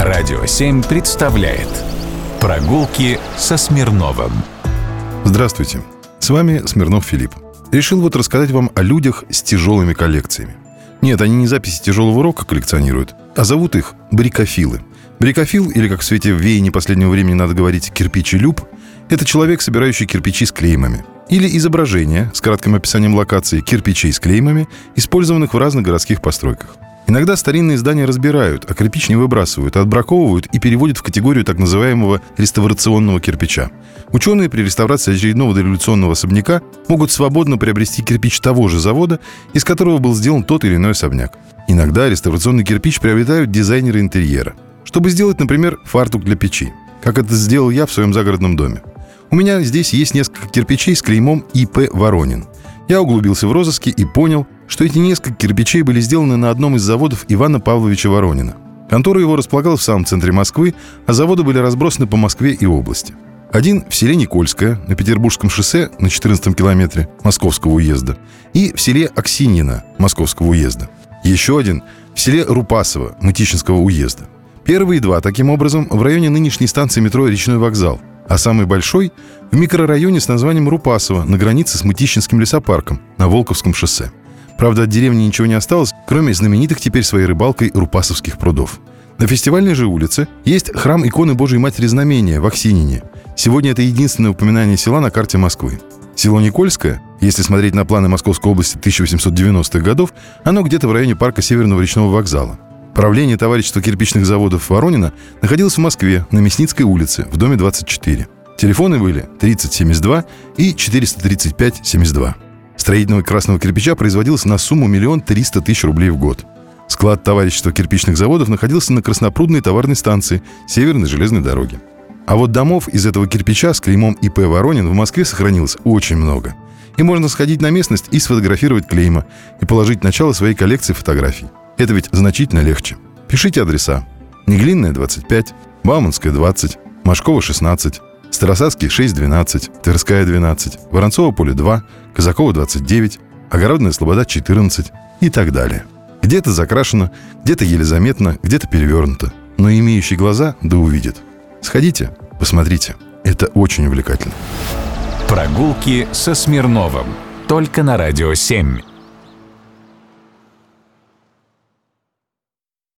Радио 7 представляет Прогулки со Смирновым Здравствуйте, с вами Смирнов Филипп. Решил вот рассказать вам о людях с тяжелыми коллекциями. Нет, они не записи тяжелого рока коллекционируют, а зовут их брикофилы. Брикофил, или как в свете веяния последнего времени надо говорить кирпичелюб, это человек, собирающий кирпичи с клеймами. Или изображение с кратким описанием локации кирпичей с клеймами, использованных в разных городских постройках. Иногда старинные здания разбирают, а кирпич не выбрасывают, а отбраковывают и переводят в категорию так называемого реставрационного кирпича. Ученые при реставрации очередного дореволюционного особняка могут свободно приобрести кирпич того же завода, из которого был сделан тот или иной особняк. Иногда реставрационный кирпич приобретают дизайнеры интерьера, чтобы сделать, например, фартук для печи, как это сделал я в своем загородном доме. У меня здесь есть несколько кирпичей с клеймом ИП «Воронин». Я углубился в розыски и понял, что эти несколько кирпичей были сделаны на одном из заводов Ивана Павловича Воронина. Контора его располагалась в самом центре Москвы, а заводы были разбросаны по Москве и области. Один в селе Никольское, на Петербургском шоссе на 14 километре Московского уезда, и в селе Аксиньино Московского уезда. Еще один в селе Рупасово Мытищинского уезда. Первые два, таким образом, в районе нынешней станции метро «Речной вокзал», а самый большой – в микрорайоне с названием Рупасово на границе с Мытищинским лесопарком на Волковском шоссе – Правда, от деревни ничего не осталось, кроме знаменитых теперь своей рыбалкой Рупасовских прудов. На фестивальной же улице есть храм иконы Божией Матери Знамения в Аксинине. Сегодня это единственное упоминание села на карте Москвы. Село Никольское, если смотреть на планы Московской области 1890-х годов, оно где-то в районе парка Северного речного вокзала. Правление товарищества кирпичных заводов Воронина находилось в Москве, на Мясницкой улице, в доме 24. Телефоны были 3072 и 435 72. Строительного красного кирпича производился на сумму миллион триста тысяч рублей в год. Склад товарищества кирпичных заводов находился на Краснопрудной товарной станции Северной железной дороги. А вот домов из этого кирпича с клеймом ИП «Воронин» в Москве сохранилось очень много. И можно сходить на местность и сфотографировать клейма, и положить начало своей коллекции фотографий. Это ведь значительно легче. Пишите адреса. Неглинная, 25, Бауманская, 20, Машкова, 16, Старосадский 6-12, Тверская 12, Воронцово поле 2, Казакова 29, Огородная Слобода 14 и так далее. Где-то закрашено, где-то еле заметно, где-то перевернуто. Но имеющий глаза да увидит. Сходите, посмотрите. Это очень увлекательно. Прогулки со Смирновым. Только на Радио 7.